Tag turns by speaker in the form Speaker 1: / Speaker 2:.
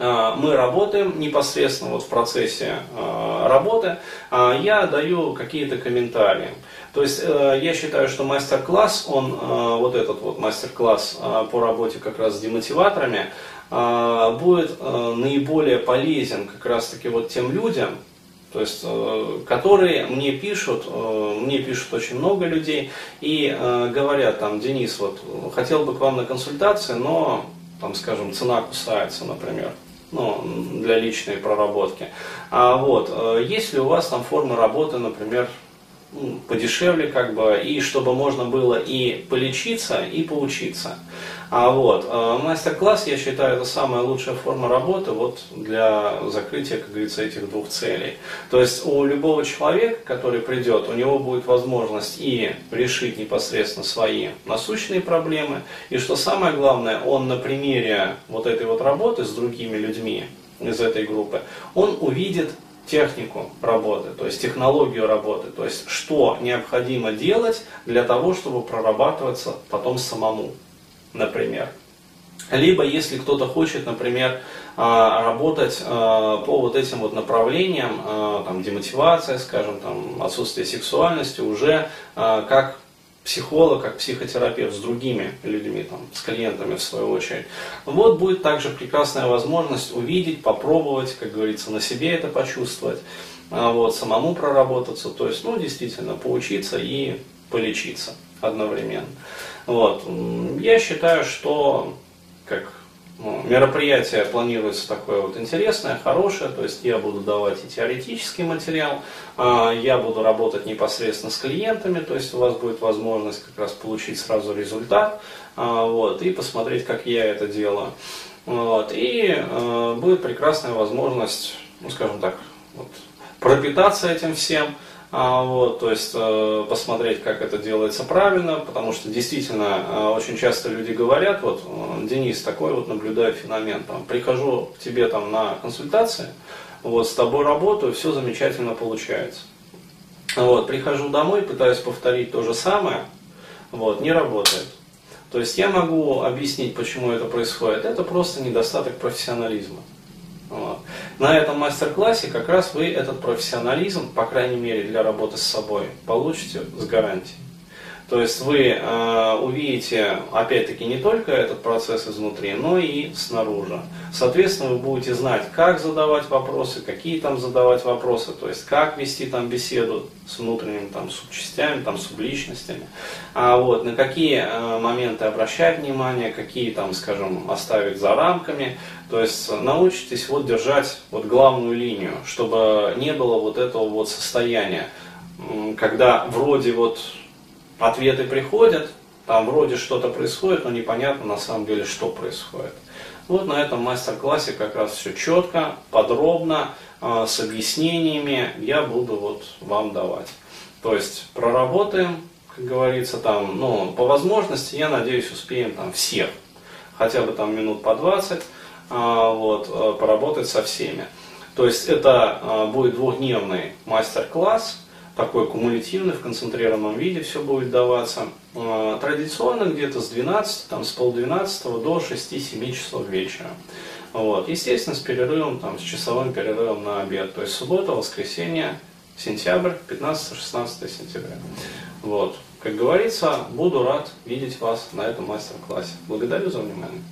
Speaker 1: а, мы работаем непосредственно вот в процессе а, работы, а, я даю какие-то комментарии. То есть э, я считаю, что мастер-класс, он, вот этот вот мастер-класс по работе как раз с демотиваторами, будет наиболее полезен как раз таки вот тем людям, то есть, э, которые мне пишут, э, мне пишут очень много людей и говорят там, Денис, вот хотел бы к вам на консультации, но там, скажем, цена кусается, например ну, для личной проработки. А вот, э, есть ли у вас там формы работы, например, подешевле, как бы, и чтобы можно было и полечиться, и поучиться. А вот, э, мастер-класс, я считаю, это самая лучшая форма работы вот для закрытия, как говорится, этих двух целей. То есть у любого человека, который придет, у него будет возможность и решить непосредственно свои насущные проблемы, и что самое главное, он на примере вот этой вот работы с другими людьми из этой группы, он увидит технику работы, то есть технологию работы, то есть что необходимо делать для того, чтобы прорабатываться потом самому, например. Либо если кто-то хочет, например, а, работать а, по вот этим вот направлениям, а, там, демотивация, скажем, там, отсутствие сексуальности, уже как психолог, как психотерапевт с другими людьми, там, с клиентами в свою очередь. Вот будет также прекрасная возможность увидеть, попробовать, как говорится, на себе это почувствовать, а вот, самому проработаться, то есть, ну, действительно, поучиться и полечиться одновременно. Вот. Я считаю, что, как мероприятие планируется такое вот интересное, хорошее, то есть я буду давать и теоретический материал, а, я буду работать непосредственно с клиентами, то есть у вас будет возможность как раз получить сразу результат, а, вот, и посмотреть, как я это делаю. Вот, и а, будет прекрасная возможность, ну скажем так, вот, пропитаться этим всем, а, вот, то есть э, посмотреть, как это делается правильно, потому что действительно э, очень часто люди говорят, вот, э, Денис, такой вот наблюдаю феномен, там, прихожу к тебе там на консультации, вот, с тобой работаю, все замечательно получается. Вот, прихожу домой, пытаюсь повторить то же самое, вот, не работает. То есть я могу объяснить, почему это происходит. Это просто недостаток профессионализма. На этом мастер-классе как раз вы этот профессионализм, по крайней мере для работы с собой, получите с гарантией. То есть вы э, увидите, опять-таки, не только этот процесс изнутри, но и снаружи. Соответственно, вы будете знать, как задавать вопросы, какие там задавать вопросы, то есть как вести там беседу с внутренними там, субчастями, там, субличностями, а вот, на какие э, моменты обращать внимание, какие там, скажем, оставить за рамками. То есть научитесь вот держать вот главную линию, чтобы не было вот этого вот состояния, когда вроде вот ответы приходят, там вроде что-то происходит, но непонятно на самом деле, что происходит. Вот на этом мастер-классе как раз все четко, подробно, э, с объяснениями я буду вот вам давать. То есть проработаем, как говорится, там, ну, по возможности, я надеюсь, успеем там всех, хотя бы там минут по 20, а, вот, э, поработать со всеми. То есть это а, будет двухдневный мастер-класс, такой кумулятивный, в концентрированном виде все будет даваться. А, традиционно где-то с 12, там, с полдвенадцатого до 6-7 часов вечера. Вот. Естественно, с перерывом, там, с часовым перерывом на обед. То есть суббота, воскресенье, сентябрь, 15-16 сентября. Вот. Как говорится, буду рад видеть вас на этом мастер-классе. Благодарю за внимание.